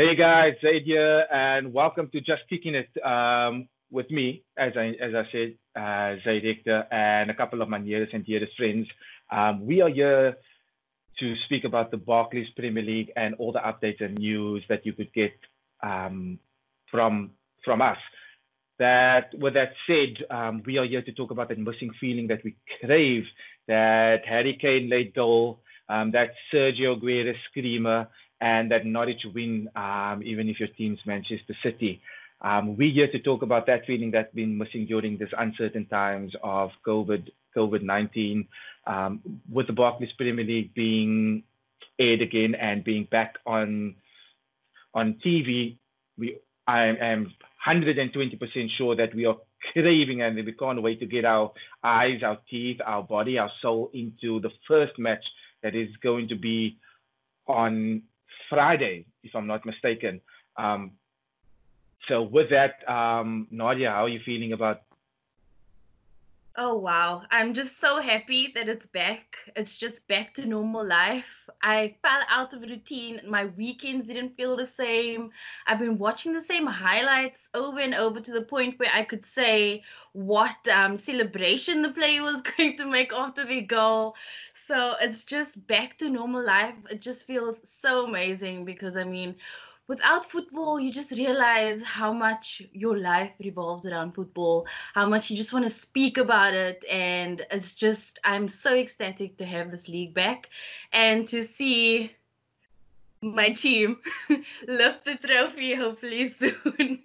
Hey guys, Zaid here, and welcome to Just Kicking It um, with me, as I as I said, uh, Zaid Hector, and a couple of my nearest and dearest friends. Um, we are here to speak about the Barclays Premier League and all the updates and news that you could get um, from from us. That with that said, um, we are here to talk about that missing feeling that we crave, that Harry Kane late goal, um, that Sergio Aguero screamer, and that Norwich win, um, even if your team's Manchester City. Um, we're here to talk about that feeling that's been missing during these uncertain times of COVID COVID nineteen, um, with the Barclays Premier League being aired again and being back on on TV. We I am 120% sure that we are craving and we can't wait to get our eyes, our teeth, our body, our soul into the first match that is going to be on Friday, if I'm not mistaken. Um, so with that, um, Nadia, how are you feeling about? Oh wow, I'm just so happy that it's back. It's just back to normal life. I fell out of routine. My weekends didn't feel the same. I've been watching the same highlights over and over to the point where I could say what um, celebration the player was going to make after the goal. So it's just back to normal life. It just feels so amazing because I mean, without football, you just realize how much your life revolves around football, how much you just want to speak about it. And it's just, I'm so ecstatic to have this league back and to see my team lift the trophy hopefully soon.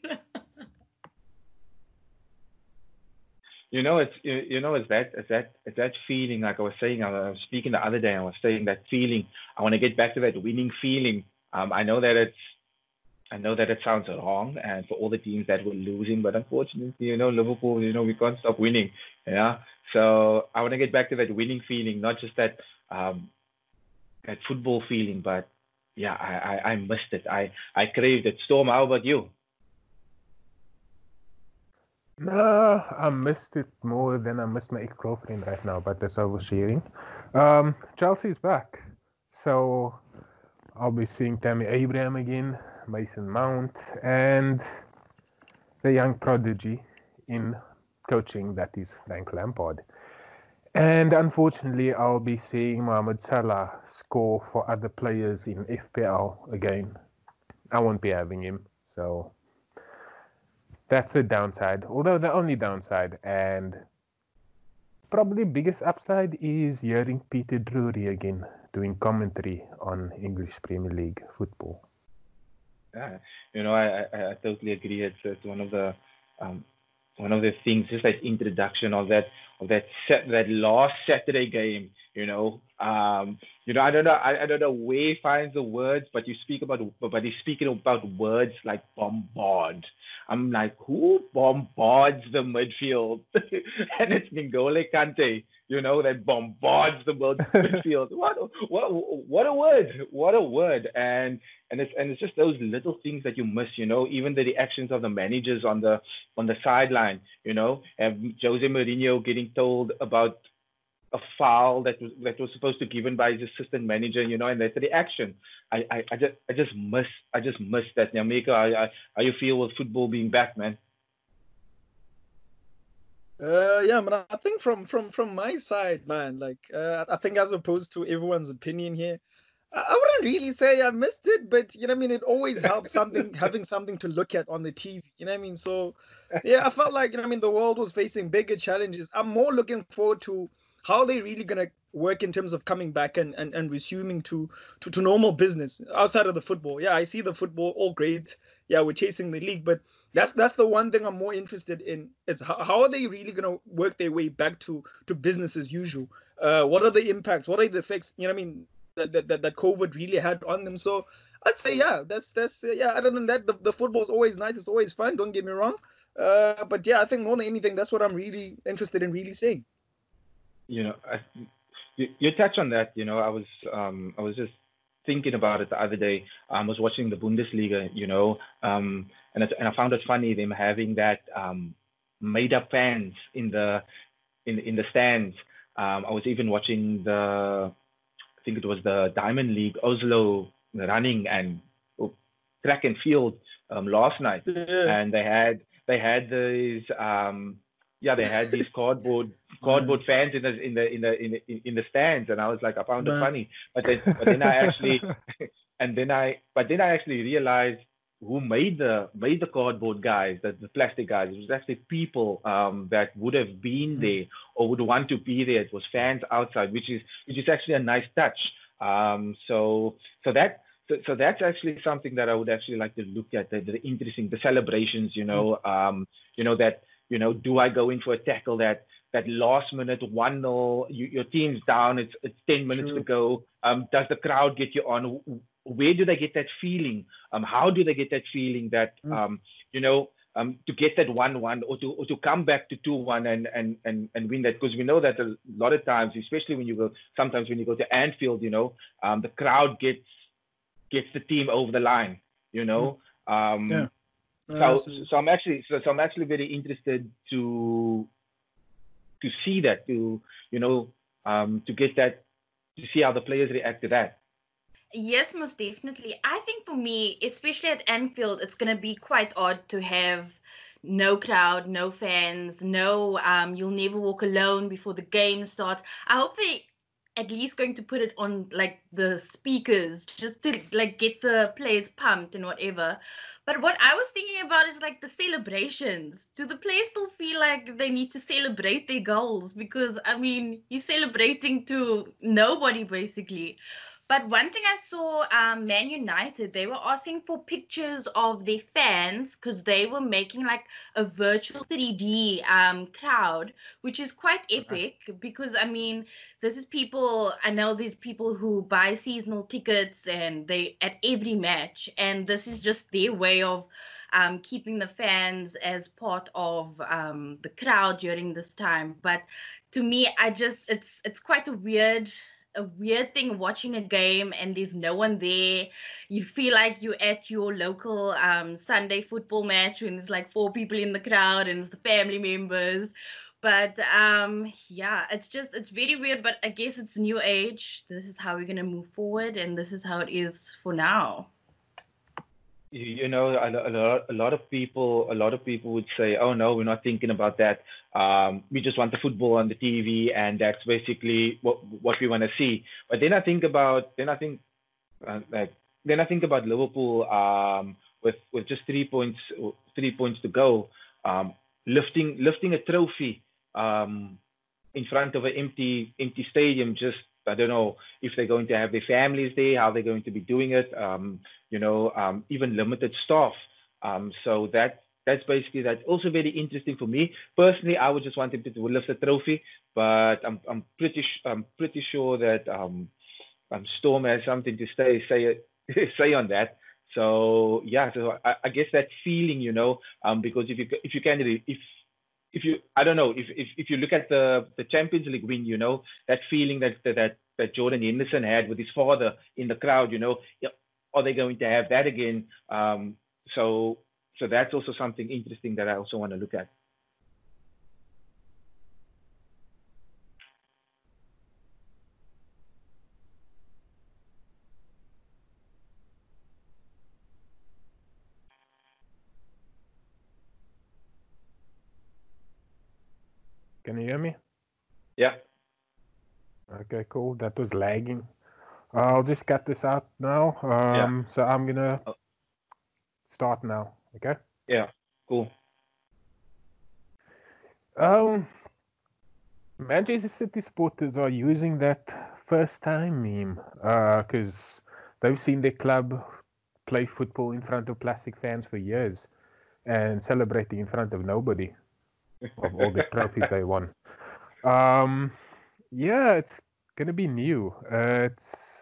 You know it's you, know it's that it's that it's that feeling like i was saying i was speaking the other day i was saying that feeling i want to get back to that winning feeling um, i know that it's I know that it sounds wrong, and for all the teams that were losing, but unfortunately, you know, Liverpool, you know, we can't stop winning. Yeah. So I want to get back to that winning feeling, not just that um, that football feeling, but yeah, I, I, I missed it. I, I craved it. Storm, how about you? No, I missed it more than I missed my ex-girlfriend right now, but that's oversharing. Um, Chelsea's back. So I'll be seeing Tammy Abraham again. Mason Mount, and the young prodigy in coaching that is Frank Lampard. And unfortunately, I'll be seeing Mohamed Salah score for other players in FPL again. I won't be having him, so that's the downside. Although the only downside and probably biggest upside is hearing Peter Drury again doing commentary on English Premier League football. Yeah, you know, I, I, I totally agree. It's, it's one of the um, one of the things, just that introduction of that of that set that last Saturday game. You know, um, you know, I don't know, I, I don't know where he finds the words, but you speak about, but he's speaking about words like bombard. I'm like, who bombards the midfield? and it's N'Golo Kante you know, that bombards the world midfield. What, what, what a word! What a word! And and it's and it's just those little things that you miss. You know, even the reactions of the managers on the on the sideline. You know, and Jose Mourinho getting told about a foul that was that was supposed to be given by his assistant manager, you know, and that reaction. I, I, I just I just miss I just miss that. Nyamika, I, I, how you feel with football being back, man? Uh, yeah, man. I think from from from my side, man. Like, uh, I think as opposed to everyone's opinion here, I, I wouldn't really say I missed it, but you know, I mean, it always helps something having something to look at on the TV. You know what I mean? So, yeah, I felt like you know, I mean, the world was facing bigger challenges. I'm more looking forward to how are they really gonna work in terms of coming back and, and, and resuming to, to to normal business outside of the football. Yeah, I see the football all great. Yeah, we're chasing the league, but that's that's the one thing I'm more interested in is how, how are they really gonna work their way back to to business as usual? Uh, what are the impacts? What are the effects? You know, what I mean that that, that COVID really had on them. So I'd say yeah, that's that's uh, yeah. Other than that, the, the football is always nice. It's always fun. Don't get me wrong. Uh, but yeah, I think more than anything, that's what I'm really interested in really seeing you know, I, you, you touch on that. You know, I was um, I was just thinking about it the other day. I was watching the Bundesliga, you know, um, and it, and I found it funny them having that um, made up fans in the in in the stands. Um, I was even watching the I think it was the Diamond League Oslo running and track and field um, last night, Yeah. and they had they had these um, yeah they had these cardboard cardboard fans in the in the in the in the, in the stands, and I was like I found it funny, but then but then I actually and then I but then I actually realized who made the made the cardboard guys, the, the plastic guys. It was actually people um, that would have been Mm. there or would want to be there. It was fans outside, which is which is actually a nice touch. Um, so so that so, so that's actually something that I would actually like to look at. The, the interesting the celebrations, you know, um, you know that you know, do I go in for a tackle that that last minute one 0 you, your team's down, it's it's ten minutes to go. Um, does the crowd get you on? Where do they get that feeling? Um, how do they get that feeling that Mm. um, you know, um, to get that one one or to or to come back to two one and and and and win that? Because we know that a lot of times, especially when you go sometimes when you go to Anfield, you know, um, the crowd gets gets the team over the line. You know. Um, Yeah. No, so, absolutely. so I'm actually so, so I'm actually very interested to to see that to you know um, to get that to see how the players react to that. Yes, most definitely. I think for me, especially at Anfield, it's going to be quite odd to have no crowd, no fans, no um you'll never walk alone before the game starts. I hope they at least going to put it on like the speakers just to like get the players pumped and whatever. But what I was thinking about is like the celebrations. Do the players still feel like they need to celebrate their goals? Because I mean, you're celebrating to nobody basically. But one thing I saw, um, Man United, they were asking for pictures of their fans because they were making like a virtual 3D um, crowd, which is quite epic. Because I mean, this is people. I know these people who buy seasonal tickets and they at every match, and this is just their way of um, keeping the fans as part of um, the crowd during this time. But to me, I just it's it's quite a weird a weird thing watching a game and there's no one there. You feel like you're at your local um, Sunday football match when there's like four people in the crowd and it's the family members. But um, yeah, it's just it's very weird. But I guess it's new age. This is how we're gonna move forward, and this is how it is for now. You, know, a, a lot a lot of people a lot of people would say, "Oh no, we're not thinking about that. Um, we just want the football on the TV, and that's basically what what we want to see." But then I think about then I think uh, like then I think about Liverpool um, with with just three points three points to go, um, lifting lifting a trophy um, in front of an empty empty stadium. Just I don't know if they're going to have their families there, how they're going to be doing it. Um, you know, um, even limited staff. Um, so that that's basically that's also very interesting for me personally. I would just want him to, lift the trophy, but I'm I'm pretty I'm pretty sure that um, um Storm has something to say say say on that. So yeah, so I, I guess that feeling, you know, um, because if you if you can if if you I don't know if if, if you look at the the Champions League win, you know, that feeling that that that Jordan Henderson had with his father in the crowd, you know, are they going to have that again? Um, so so that's also something interesting that I also want to look at. Can you hear me? Yeah. Okay, cool. That was lagging. I'll just cut this out now. Um, So I'm gonna Oh. start now. Okay. Yeah, cool. Um, Manchester City supporters are using that first time meme because they've seen their club play football in front of plastic fans for years and celebrating in front of nobody of all the trophies they won. Um, yeah, it's gonna be new. Uh, it's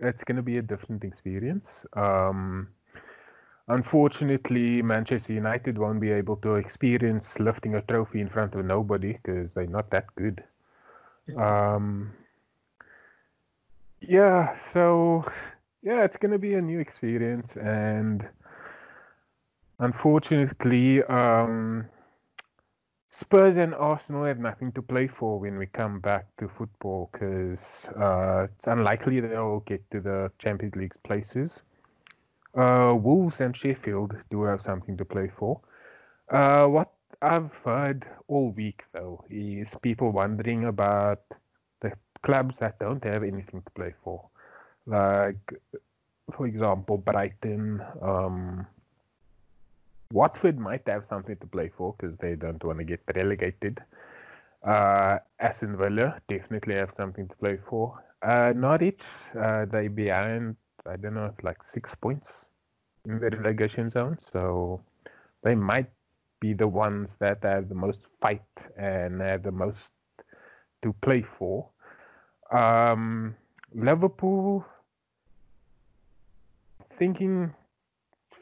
it's gonna be a different experience. Um, unfortunately, Manchester United won't be able to experience lifting a trophy in front of nobody because they're not that good. Um, yeah, so yeah, it's gonna be a new experience, and unfortunately, um, Spurs and Arsenal have nothing to play for when we come back to football because uh, it's unlikely they'll get to the Champions League places. Uh, Wolves and Sheffield do have something to play for. Uh, what I've heard all week though is people wondering about the clubs that don't have anything to play for, like for example Brighton. Um, Watford might have something to play for because they don't want to get relegated. Uh, Aston Villa definitely have something to play for. Uh, Norwich, uh, they behind, I don't know, like six points in the relegation zone. So they might be the ones that have the most fight and have the most to play for. Um, Liverpool, thinking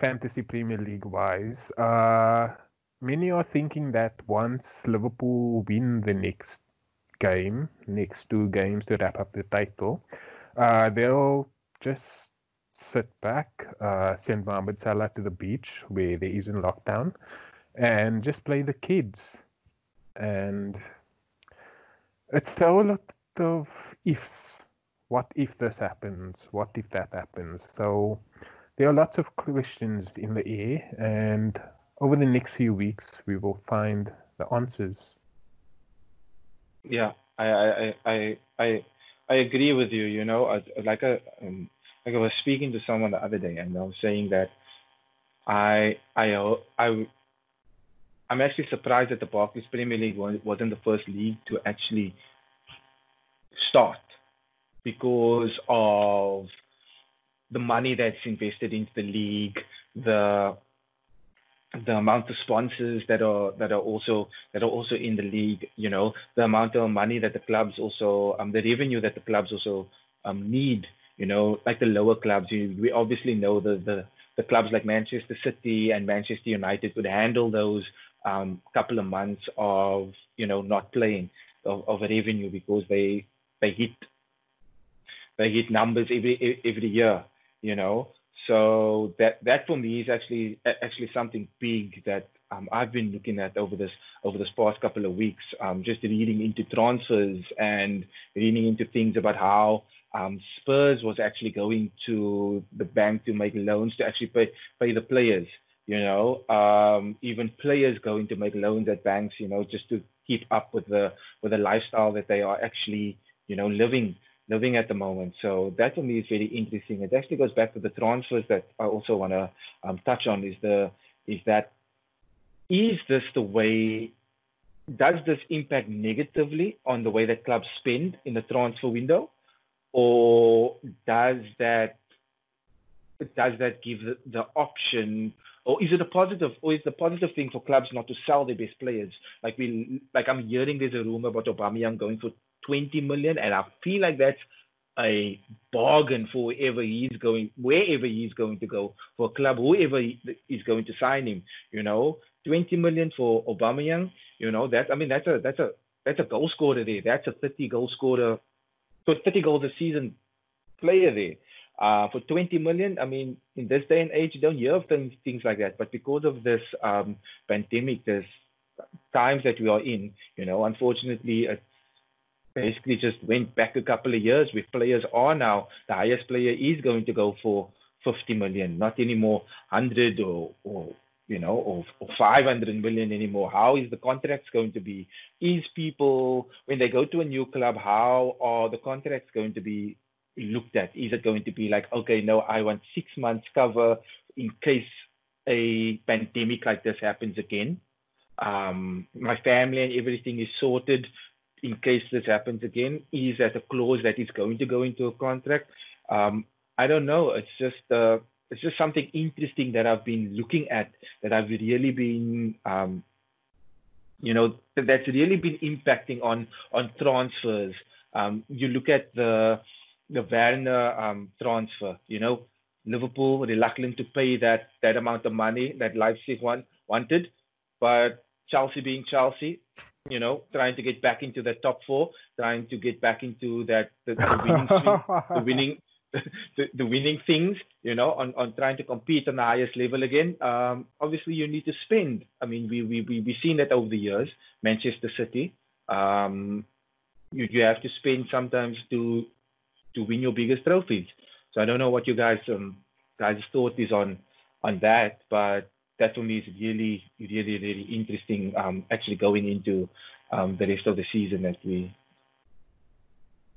fantasy Premier League wise, uh, many are thinking that once Liverpool win the next game, next two games to wrap up the title, uh, they'll just sit back, uh, send Mohamed Salah to the beach where there isn't lockdown, and just play the kids. And it's a lot of ifs. What if this happens? What if that happens? So there are lots of questions in the air, and over the next few weeks, we will find the answers. Yeah, I I I I I agree with you. You know, I, like a um, like I was speaking to someone the other day, and I was saying that I I I I'm actually surprised that the Barclays Premier League wasn't the first league to actually start because of the money that's invested into the league, the the amount of sponsors that are that are also that are also in the league you know the amount of money that the clubs also um the revenue that the clubs also um need you know like the lower clubs. You, we obviously know the the the clubs like Manchester City and Manchester United could handle those um couple of months of you know not playing of, of revenue because they they hit they hit numbers every every year you know so that that for me is actually actually something big that um, I've been looking at over this over this past couple of weeks. Um, just reading into transfers and reading into things about how um, Spurs was actually going to the bank to make loans to actually pay pay the players. You know, um, even players going to make loans at banks. You know, just to keep up with the with the lifestyle that they are actually you know living living at the moment. So that for me is very interesting. It actually goes back to the transfers that I also want to um, touch on. Is the is that is this the way? Does this impact negatively on the way that clubs spend in the transfer window, or does that does that give the, the option or is it a positive or is the positive thing for clubs not to sell their best players like we like i'm hearing there's a rumor about Aubameyang going for 20 million, and I feel like that's a bargain for wherever he's going, wherever he's going to go for a club, whoever is going to sign him. You know, 20 million for Aubameyang. You know that I mean that's a that's a that's a goal scorer there. That's a 30 goal scorer, so 30 goals a season player there. Uh, for 20 million, I mean, in this day and age, you don't hear of things, things like that. But because of this um, pandemic, this times that we are in, you know, unfortunately, it's basically just went back a couple of years where players are now the highest player is going to go for 50 million, not anymore 100 or, or you know, or, or 500 million anymore. How is the contracts going to be? Is people, when they go to a new club, how are the contracts going to be looked at? Is it going to be like, okay, no, I want six months cover in case a pandemic like this happens again? Um, my family and everything is sorted in case this happens again? Is that a clause that is going to go into a contract? Um, I don't know. It's just uh, it's just something interesting that I've been looking at that I've really been um, you know that's really been impacting on on transfers. Um, you look at the the Werner um, transfer. You know, Liverpool reluctant to pay that that amount of money that Leipzig want, wanted, but Chelsea being Chelsea, you know, trying to get back into the top four, trying to get back into that the, the winning the winning the, the, winning things, you know, on, on trying to compete on the highest level again. Um, obviously, you need to spend. I mean, we we we we've seen that over the years. Manchester City, um, you you have to spend sometimes to to win your biggest trophies. So I don't know what you guys um guys' thought is on on that. But that for me is really, really, really interesting. Um, actually going into um, the rest of the season that we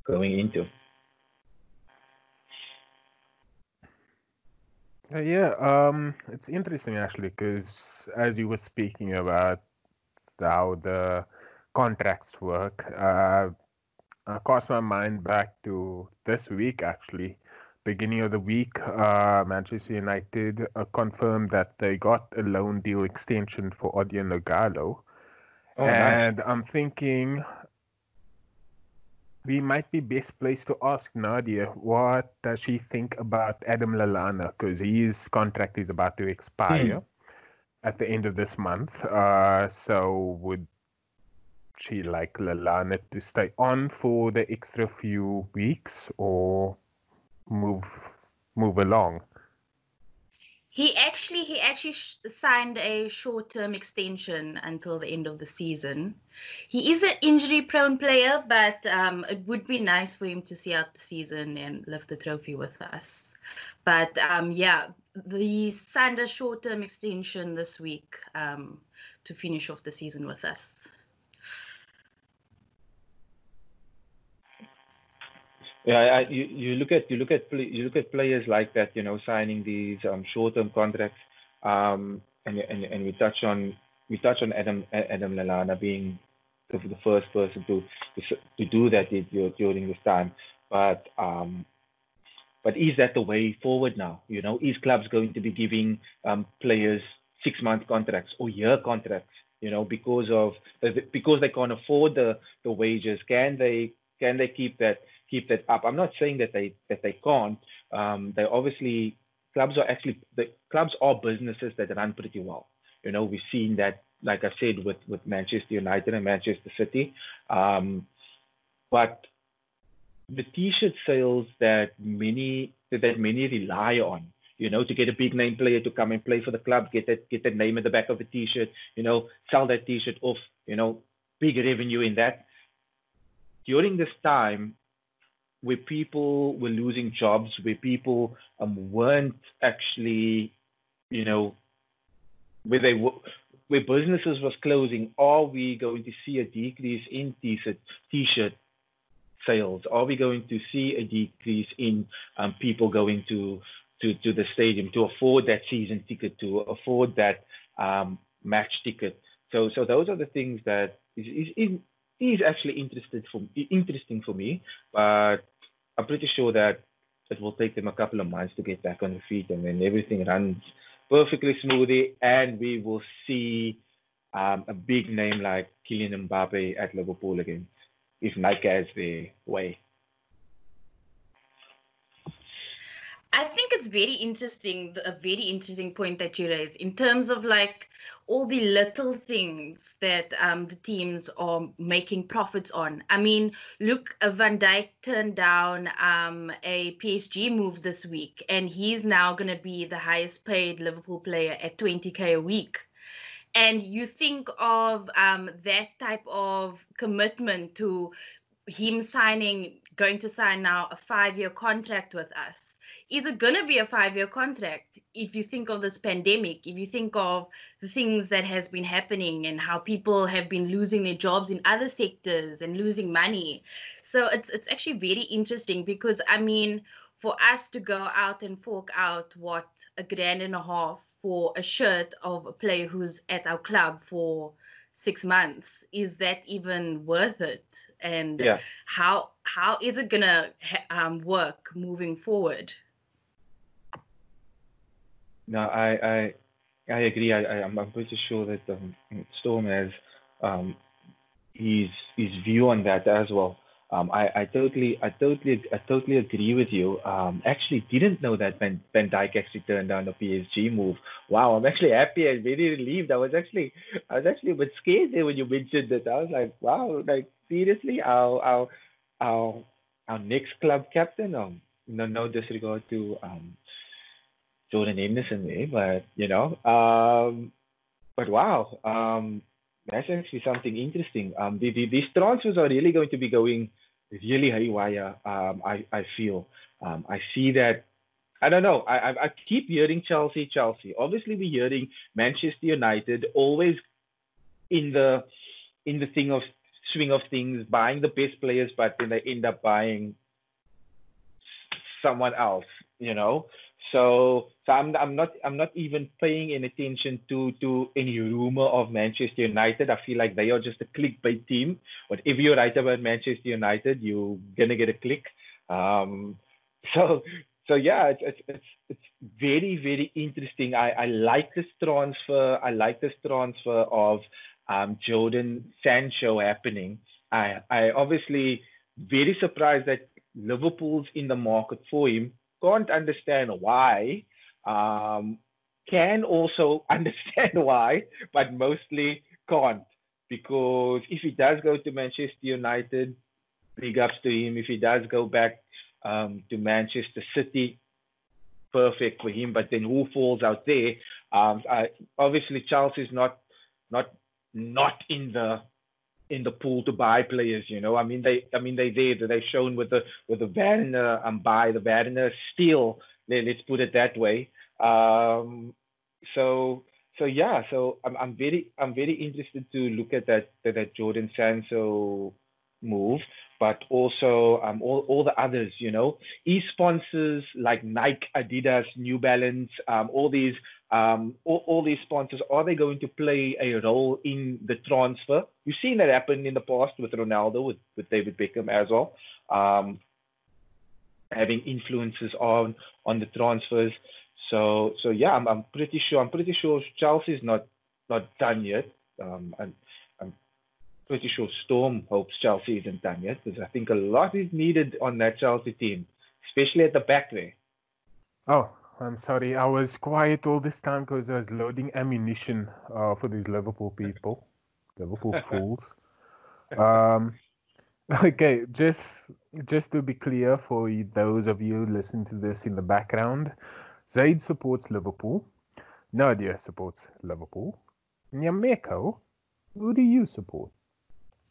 going into. Uh, yeah, um, it's interesting actually because as you were speaking about how the contracts work, uh, I my mind back to this week actually. Beginning of the week, uh, Manchester United uh, confirmed that they got a loan deal extension for Odion Ighalo. Oh, and nice. I'm thinking we might be best placed to ask Nadia what does she think about Adam Lallana because his contract is about to expire at the end of this month. Uh, so would she like Lallana to stay on for the extra few weeks or move move along? He actually he actually sh- signed a short-term extension until the end of the season. He is an injury-prone player, but um, it would be nice for him to see out the season and lift the trophy with us. But um, yeah, he signed a short-term extension this week um, to finish off the season with us. Yeah, I, you, you look at you look at you look at players like that, you know, signing these um, short-term contracts, um, and, and and we touch on we touch on Adam Adam Lallana being the, first person to to, to do that during this time, but um, but is that the way forward now? You know, is clubs going to be giving um, players six-month contracts or year contracts? You know, because of because they can't afford the the wages, can they can they keep that keep that up. I'm not saying that they that they can't. Um, they obviously clubs are actually the clubs are businesses that run pretty well. You know, we've seen that, like I said, with with Manchester United and Manchester City. Um, but the T-shirt sales that many that many rely on, you know, to get a big name player to come and play for the club, get that get that name in the back of the T-shirt, you know, sell that T-shirt off, you know, big revenue in that. During this time, where people were losing jobs, where people um, weren't actually, you know, where they were, where businesses was closing, are we going to see a decrease in t-shirt, t-shirt sales? Are we going to see a decrease in um, people going to, to to the stadium to afford that season ticket, to afford that um, match ticket? So so those are the things that is, is, is actually interested for interesting for me, but I'm pretty sure that it will take them a couple of months to get back on the feet, and then everything runs perfectly smoothly, and we will see um, a big name like Kylian Mbappe at Liverpool again, if Nike has their way. I think it's very interesting, a very interesting point that you raised in terms of like all the little things that um, the teams are making profits on. I mean, look, Van Dijk turned down um, a PSG move this week, and he's now going to be the highest paid Liverpool player at 20k a week. And you think of um, that type of commitment to him signing, going to sign now a five year contract with us is it going to be a five year contract if you think of this pandemic if you think of the things that has been happening and how people have been losing their jobs in other sectors and losing money? So it's it's actually very interesting because i mean for us to go out and fork out what a grand and a half for a shirt of a player who's at our club for six months is that even worth it? And yeah. how how is it gonna um, work moving forward no i i i agree i, I i'm pretty sure that um, storm has um his his view on that as well um, I, I totally, I totally, I totally agree with you. Um, actually, didn't know that Van, Van Dijk actually turned down the PSG move. Wow, I'm actually happy and very relieved. I was actually, I was actually a bit scared there when you mentioned that. I was like, wow, like seriously, our, our, our, our next club captain. Um, no, no disregard to um, Jordan Henderson there, but you know, um, but wow, um, that's actually something interesting. Um, the, the, these transfers are really going to be going really haywire. Um, I, I feel. Um, I see that I don't know. I, I, I keep hearing Chelsea, Chelsea. Obviously, we're hearing Manchester United always in the in the thing of swing of things, buying the best players, but then they end up buying someone else. You know. So, so I'm, I'm not I'm not even paying any attention to to any rumor of Manchester United. I feel like they are just a clickbait team. Whatever you write about Manchester United, you're gonna get a click. Um, so so yeah, it's, it's it's it's very very interesting. I I like this transfer. I like this transfer of um, Jadon Sancho happening. I I obviously very surprised that Liverpool's in the market for him can't understand why. Um, can also understand why, but mostly can't. Because if he does go to Manchester United, big ups to him. If he does go back um, to Manchester City, perfect for him. But then who falls out there? Um, I, obviously, Chelsea's not not not in the in the pool to buy players. You know, I mean they, I mean they did. They've shown with the with the Werner and buy the Werner steal. Let's put it that way. Um, so so yeah, so I'm I'm very I'm very interested to look at that that, that Jadon Sancho move, but also um, all, all the others, you know, e-sponsors like Nike, Adidas, New Balance, um, all these um, all, all these sponsors, are they going to play a role in the transfer? You've seen that happen in the past with Ronaldo, with, with David Beckham as well, um, having influences on on the transfers. So so yeah, I'm, I'm pretty sure I'm pretty sure Chelsea's not not done yet. Um, and pretty sure Storm hopes Chelsea isn't done yet because I think a lot is needed on that Chelsea team, especially at the back there. Oh, I'm sorry. I was quiet all this time because I was loading ammunition uh, for these Liverpool people, Liverpool fools. Um, okay, just just to be clear for those of you listening to this in the background, Zaid supports Liverpool. Nadia supports Liverpool. Nyameko, who do you support?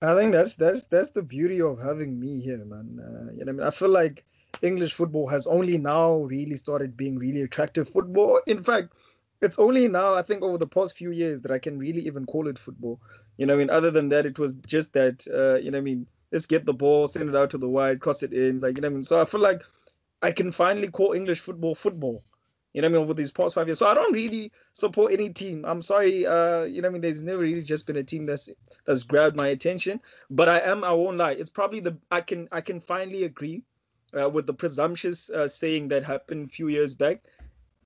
I think that's that's that's the beauty of having me here, man. Uh, you know, I mean, I feel like English football has only now really started being really attractive football. In fact, it's only now, I think, over the past few years that I can really even call it football. You know, I mean, other than that, it was just that, uh, you know, I mean, let's get the ball, send it out to the wide, cross it in, like, you know, I mean, so I feel like I can finally call English football football. You know, I mean, over these past five years. So I don't really support any team. I'm sorry. Uh, you know, I mean, there's never really just been a team that's that's grabbed my attention. But I am, I won't lie. It's probably the I can I can finally agree uh, with the presumptuous uh, saying that happened a few years back.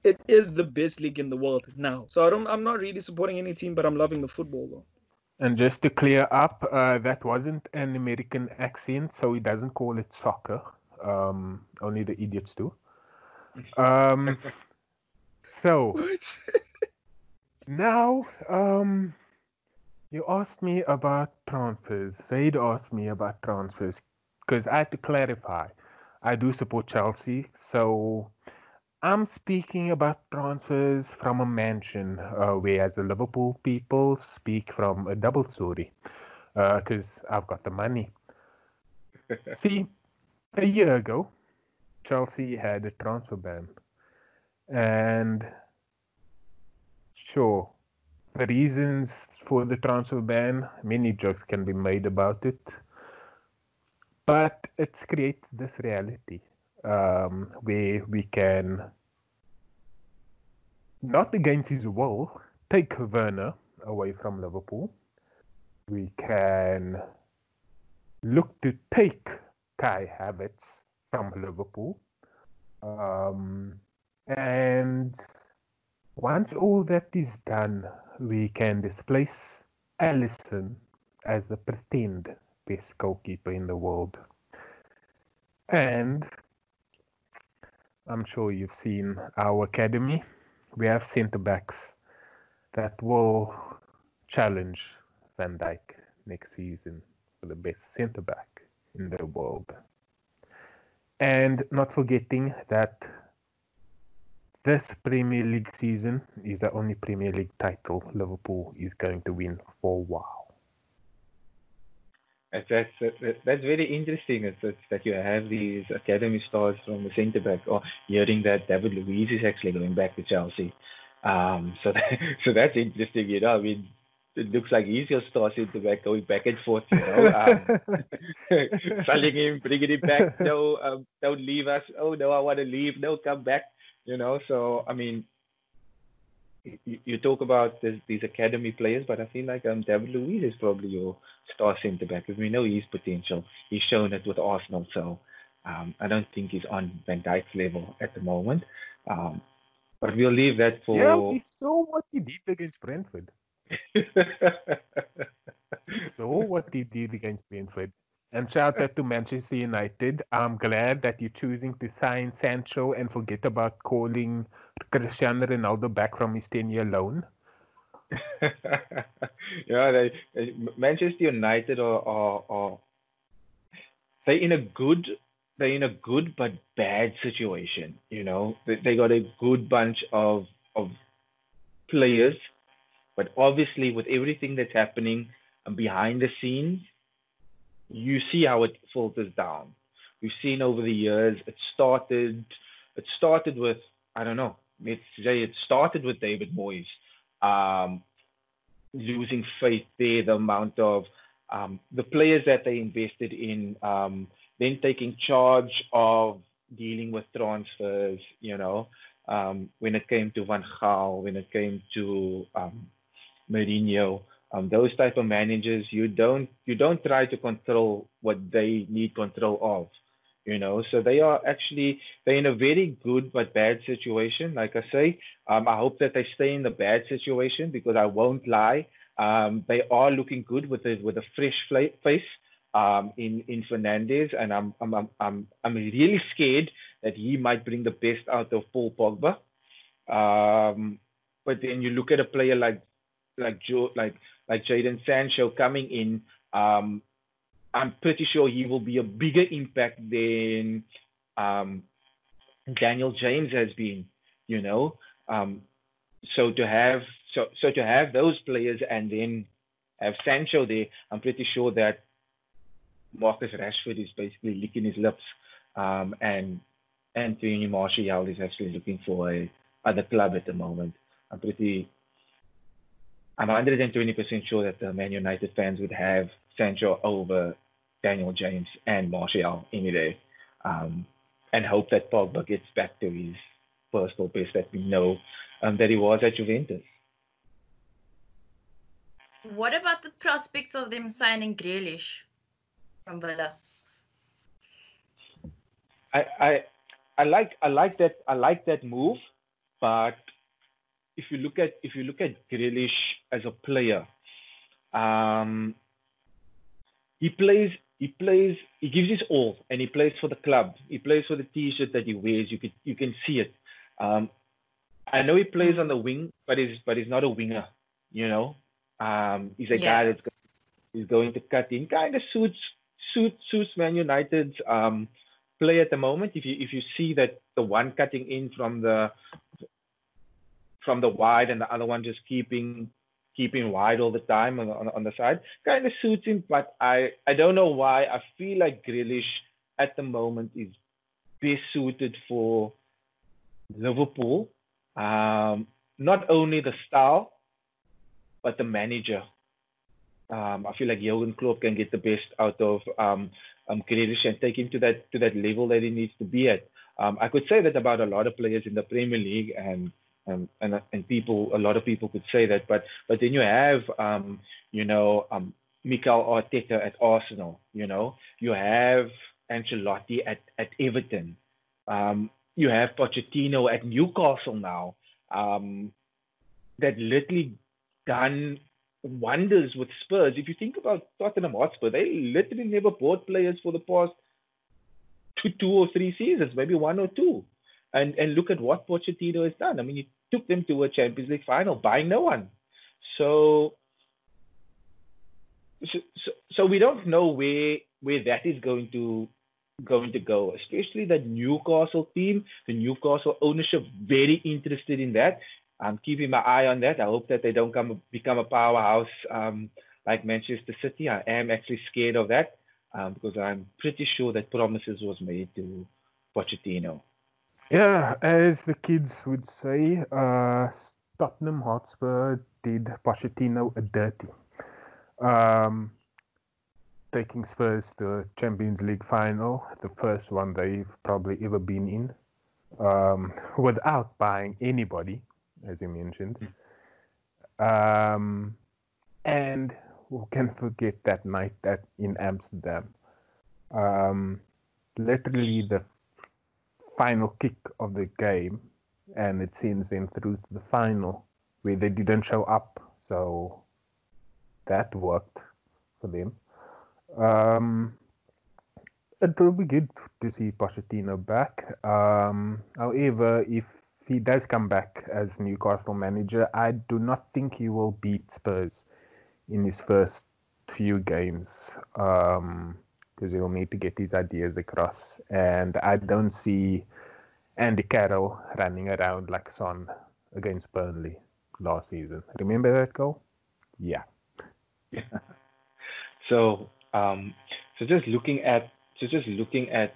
It is the best league in the world now. So I don't. I'm not really supporting any team, but I'm loving the football though. And just to clear up, uh, that wasn't an American accent, so he doesn't call it soccer. Um, only the idiots do. Um, so now, um, you asked me about transfers. Zaid asked me about transfers because I had to clarify. I do support Chelsea, so I'm speaking about transfers from a mansion, uh, whereas the Liverpool people speak from a double story, because uh, I've got the money. See, a year ago, Chelsea had a transfer ban, and sure, the reasons for the transfer ban, many jokes can be made about it but it's created this reality um, where we can, not against his will, take Werner away from Liverpool. We can look to take Kai Havertz from Liverpool. Um, and once all that is done, we can displace Alisson as the pretend best goalkeeper in the world. And I'm sure you've seen our academy. We have centre backs that will challenge Van Dijk next season for the best centre back in the world. And not forgetting that this Premier League season is the only Premier League title Liverpool is going to win for a while. That's, that's, that's very interesting. It's, it's that you have these academy stars from the centre back, or hearing that David Luiz is actually going back to Chelsea. Um, so that, so that's interesting. You know, I mean, it looks like he's your star centre back going back and forth. You know, um, selling him, bringing him back. No, um, don't leave us. Oh no, I want to leave. No, come back. You know, so I mean, you, you talk about this, these academy players, but I feel like um, David Luiz is probably your star centre back because we know his potential. He's shown it with Arsenal, so um, I don't think he's on Van Dijk's level at the moment. Um, but we'll leave that for. Yeah, we saw what he did against Brentford. we saw what he did against Brentford. And shout out to Manchester United. I'm glad that you're choosing to sign Sancho and forget about calling Cristiano Ronaldo back from his 10 year loan. yeah, they, they, Manchester United are, are, are they're in a good they're in a good but bad situation. You know, they, they got a good bunch of of players, but obviously with everything that's happening behind the scenes, you see how it filters down. We've seen over the years it started it started with I don't know, let's say it started with David Moyes. Um, losing faith there, the amount of um, the players that they invested in, um, then taking charge of dealing with transfers, you know, um, when it came to Van Gaal, when it came to um, Mourinho, um, those type of managers you don't you don't try to control what they need control of you know? So they are actually they're in a very good but bad situation like i say. Um, i hope that they stay in the bad situation because i won't lie. Um, they are looking good with a with a fresh face um, in in Fernandes, and I'm, I'm I'm I'm I'm really scared that he might bring the best out of Paul Pogba. Um, but then you look at a player like like Joe, like like Jadon Sancho coming in, um, I'm pretty sure he will be a bigger impact than um, Daniel James has been. You know, um, so to have so so to have those players and then have Sancho there, I'm pretty sure that Marcus Rashford is basically licking his lips, um, and Anthony Martial is actually looking for a other club at the moment. I'm pretty I'm 120% sure that the Man United fans would have Sancho over Daniel James and Martial any day, um, and hope that Pogba gets back to his personal best that we know um, that he was at Juventus. What about the prospects of them signing Grealish from Villa? I, I I like I like that I like that move, but if you look at if you look at Grealish as a player, um, he plays he plays he gives his all and he plays for the club. He plays for the T-shirt that he wears. You can you can see it. Um, I know he plays on the wing, but he's but he's not a winger. You know, um, he's a yeah. guy that's he's going to cut in. Kind of suits suits suits Man United's um, play at the moment. If you if you see that the one cutting in from the from the wide and the other one just keeping keeping wide all the time on, on, on the side kind of suits him. But I, I don't know why. I feel like Grealish at the moment is best suited for Liverpool. Um, not only the style, but the manager. Um, I feel like Jurgen Klopp can get the best out of um, um, Grealish and take him to that to that level that he needs to be at. Um, I could say that about a lot of players in the Premier League, and um, and and people, a lot of people could say that, but but then you have, um, you know, um, Mikel Arteta at Arsenal. You know, you have Ancelotti at at Everton. Um, you have Pochettino at Newcastle now. Um, that literally done wonders with Spurs. If you think about Tottenham Hotspur, they literally never bought players for the past two, two or three seasons, maybe one or two. And and look at what Pochettino has done. I mean, he took them to a Champions League final, buying no one. So, so, so we don't know where where that is going to going to go, especially the Newcastle team, the Newcastle ownership, very interested in that. I'm keeping my eye on that. I hope that they don't come become a powerhouse um, like Manchester City. I am actually scared of that um, because I'm pretty sure that promises was made to Pochettino. Yeah, as the kids would say, uh, Tottenham Hotspur did Pochettino a dirty. Um, taking Spurs to Champions League final, the first one they've probably ever been in, um, without buying anybody, as you mentioned. Um, and who can forget that night that in Amsterdam? Um, literally the final kick of the game, and it seems them through to the final where they didn't show up. So that worked for them. Um, it will be good to see Pochettino back. Um, however, if he does come back as Newcastle manager, I do not think he will beat Spurs in his first few games because he'll need to get his ideas across. And I don't see Andy Carroll running around like Son against Burnley last season. Remember that goal? Yeah. Yeah. So, um, so just looking at, so just looking at,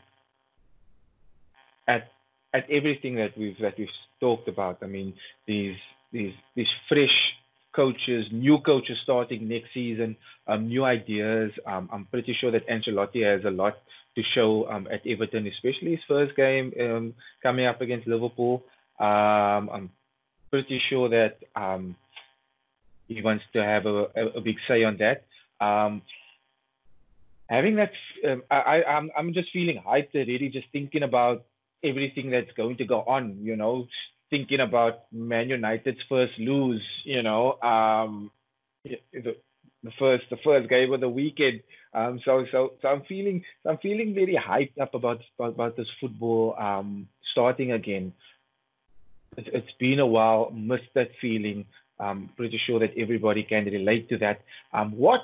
at, at everything that we've that we've talked about. I mean, these these these fresh coaches, new coaches starting next season, um, new ideas. Um, I'm pretty sure that Ancelotti has a lot to show um, at Everton, especially his first game um, coming up against Liverpool. Um, I'm pretty sure that um, he wants to have a, a, a big say on that. Having that, I, I'm, I'm just feeling hyped already, just thinking about everything that's going to go on, you know, thinking about Man United's first lose, you know, um, the, the first the first game of the weekend. Um, so so so I'm feeling I'm feeling very hyped up about about, about this football um, starting again. It, it's been a while. Missed that feeling. I'm pretty sure that everybody can relate to that. Um, what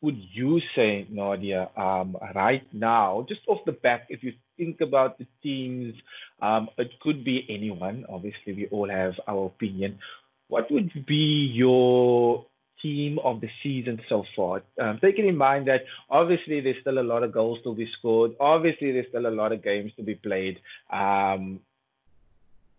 would you say, Nadia, um, right now, just off the back, if you think about the teams, um, it could be anyone. Obviously, we all have our opinion. What would be your team of the season so far? Um, taking in mind that obviously there's still a lot of goals to be scored. Obviously, there's still a lot of games to be played. Um,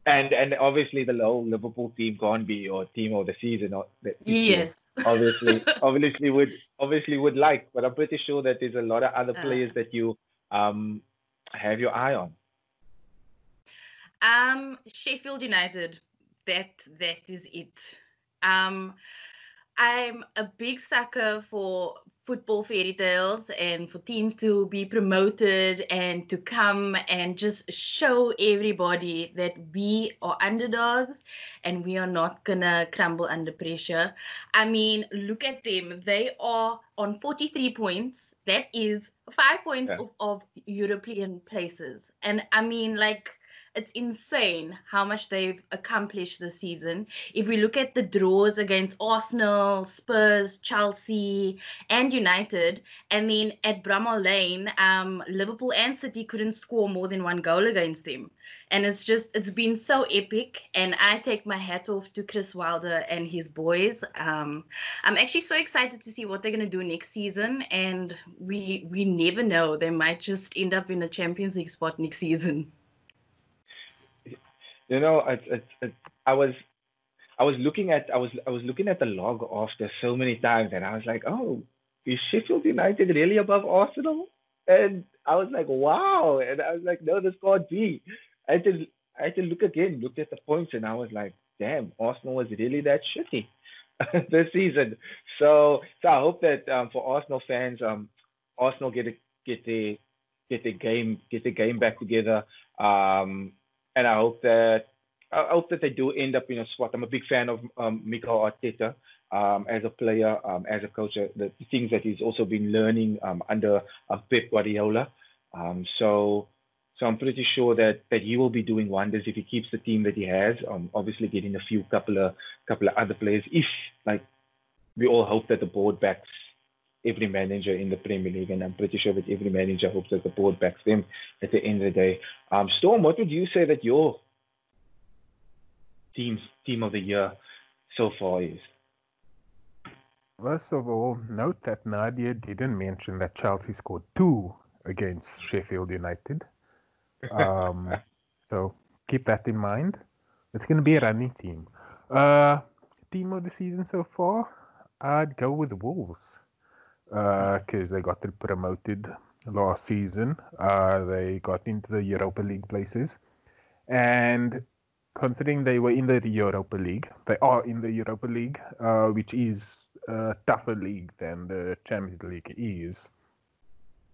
and and obviously the low Liverpool team can't be your team of the season. Or yes. Obviously, obviously would obviously would like, but I'm pretty sure that there's a lot of other uh. players uh, that you um have your eye on. Um, Sheffield United. That that is it. Um, I'm a big sucker for football fairy tales and for teams to be promoted and to come and just show everybody that we are underdogs and we are not gonna crumble under pressure. I mean, look at them. They are on 43 points. That is five points yeah. of, of European places. And I mean, like, it's insane how much they've accomplished this season. If we look at the draws against Arsenal, Spurs, Chelsea, and United, and then at Bramall Lane, um, Liverpool and City couldn't score more than one goal against them. And it's just, it's been so epic. And I take my hat off to Chris Wilder and his boys. Um, I'm actually so excited to see what they're going to do next season. And we we never know. They might just end up in a Champions League spot next season. You know, it, it, it, I was I was looking at I was I was looking at the log after so many times, and I was like, oh, is Sheffield United really above Arsenal? And I was like, wow. And I was like, no, this can't be. I had to I had to look again, looked at the points, and I was like, damn, Arsenal was really that shitty this season. So so I hope that um, for Arsenal fans, um, Arsenal get a, get the get the game get the game back together. Um, and I hope that I hope that they do end up in a spot. I'm a big fan of um, Mikel Arteta um, as a player, um, as a coach. The, the, things that he's also been learning um, under uh, Pep Guardiola. Um, so, so I'm pretty sure that that he will be doing wonders if he keeps the team that he has. Um, obviously, getting a few couple of couple of other players. If like we all hope that the board backs every manager in the Premier League, and I'm pretty sure that every manager hopes that the board backs them at the end of the day. Um, Storm, what would you say that your team's team of the year so far is? First of all, note that Nadia didn't mention that Chelsea scored two against Sheffield United. Um, so keep that in mind. It's going to be a running team. Uh, team of the season so far, I'd go with Wolves because uh, they got promoted last season. Uh, they got into the Europa League places, and considering they were in the Europa League, they are in the Europa League, uh, which is a tougher league than the Champions League is.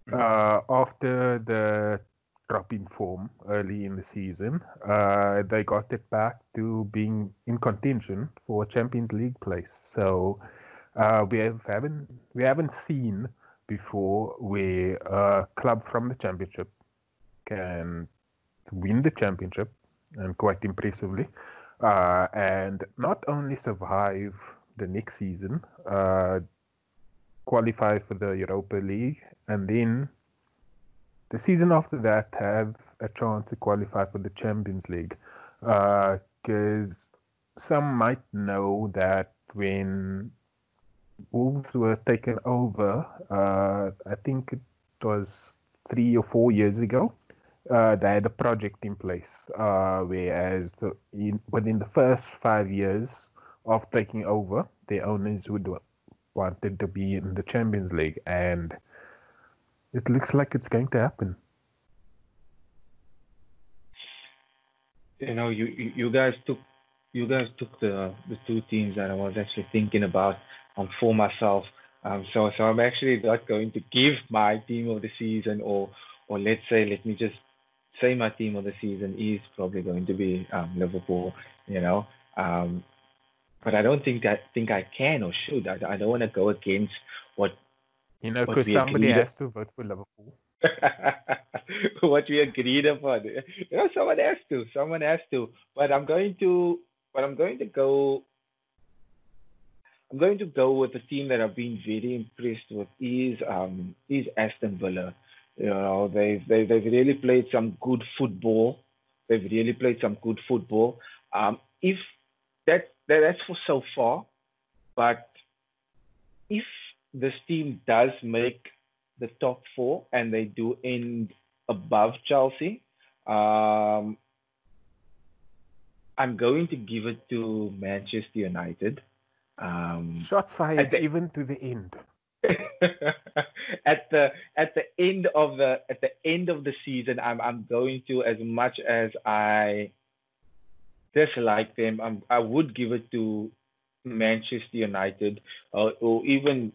Mm-hmm. Uh, after the drop in form early in the season, uh, they got it back to being in contention for a Champions League place. So uh, we have, haven't we haven't seen before where a club from the championship can win the championship and quite impressively, uh, and not only survive the next season, uh, qualify for the Europa League, and then the season after that have a chance to qualify for the Champions League. Because uh, some might know that when Wolves were taken over, uh, I think it was three or four years ago. Uh, they had a project in place, uh, whereas the, in, within the first five years of taking over, the owners would wanted to be in the Champions League, and it looks like it's going to happen. You know, you you guys took you guys took the the two teams that I was actually thinking about um, for myself. Um, so so I'm actually not going to give my team of the season, or or let's say let me just say my team of the season is probably going to be um, Liverpool. You know, um, but I don't think I think I can or should. I, I don't want to go against what you know because somebody has to vote for Liverpool. what we agreed upon. You know, someone has to. Someone has to. But I'm going to. But I'm going to go I'm going to go with the team that I've been very impressed with is um, is Aston Villa. You know, they've, they've they've really played some good football. They've really played some good football. Um, if that, that that's for so far, but if this team does make the top four and they do end above Chelsea, um, I'm going to give it to Manchester United. Um, Shots fired the, even to the end. at the at the end of the at the end of the season, I'm I'm going to as much as I dislike them, I'm, I would give it to Manchester United or, or even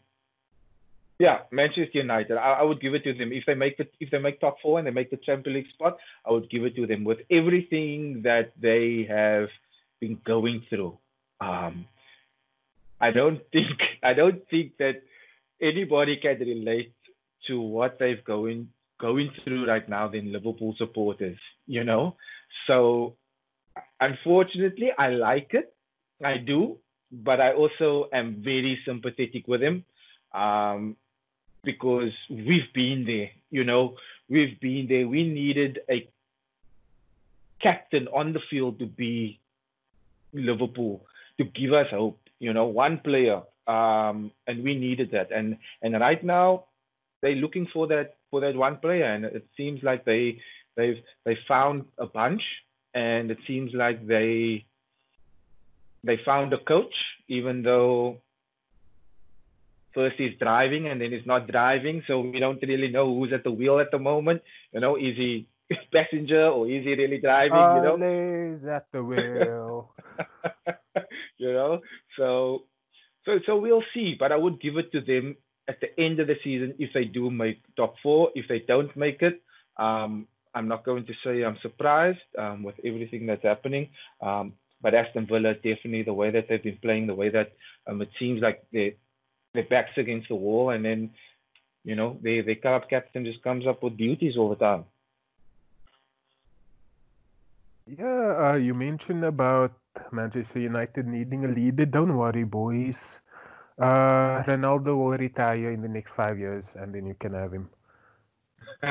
yeah, Manchester United. I, I, would give it to them if they make the if they make top four and they make the Champions League spot. I would give it to them with everything that they have been going through. Um, I don't think I don't think that anybody can relate to what they've going going through right now than Liverpool supporters, you know. So unfortunately, I like it. I do, but I also am very sympathetic with him um, because we've been there. You know, we've been there. We needed a captain on the field to be Liverpool to give us hope you know, one player, um, and we needed that. And and right now, they're looking for that for that one player, and it seems like they they've they found a bunch, and it seems like they they found a coach, even though first he's driving and then he's not driving, so we don't really know who's at the wheel at the moment. You know, is he passenger or is he really driving? you know, Always at the wheel. you know, so so so we'll see. But I would give it to them at the end of the season if they do make top four. If they don't make it, um, I'm not going to say I'm surprised um, with everything that's happening. Um, but Aston Villa definitely the way that they've been playing, the way that um, it seems like they their backs against the wall, and then you know they their club captain just comes up with duties all the time. Yeah, uh, you mentioned about Manchester United needing a leader. Don't worry, boys. Uh, Ronaldo will retire in the next five years, and then you can have him.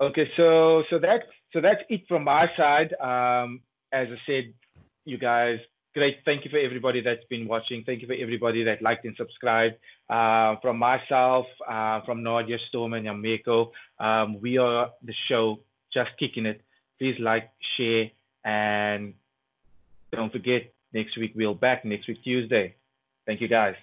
okay, so so that so that's it from my side. Um, as I said, you guys, great. Thank you for everybody that's been watching. Thank you for everybody that liked and subscribed. Uh, from myself, uh, from Nadia Storm and Yameko, um, we are the show just kicking it. Please like, share, and don't forget, next week we'll back next week Tuesday. Thank you guys.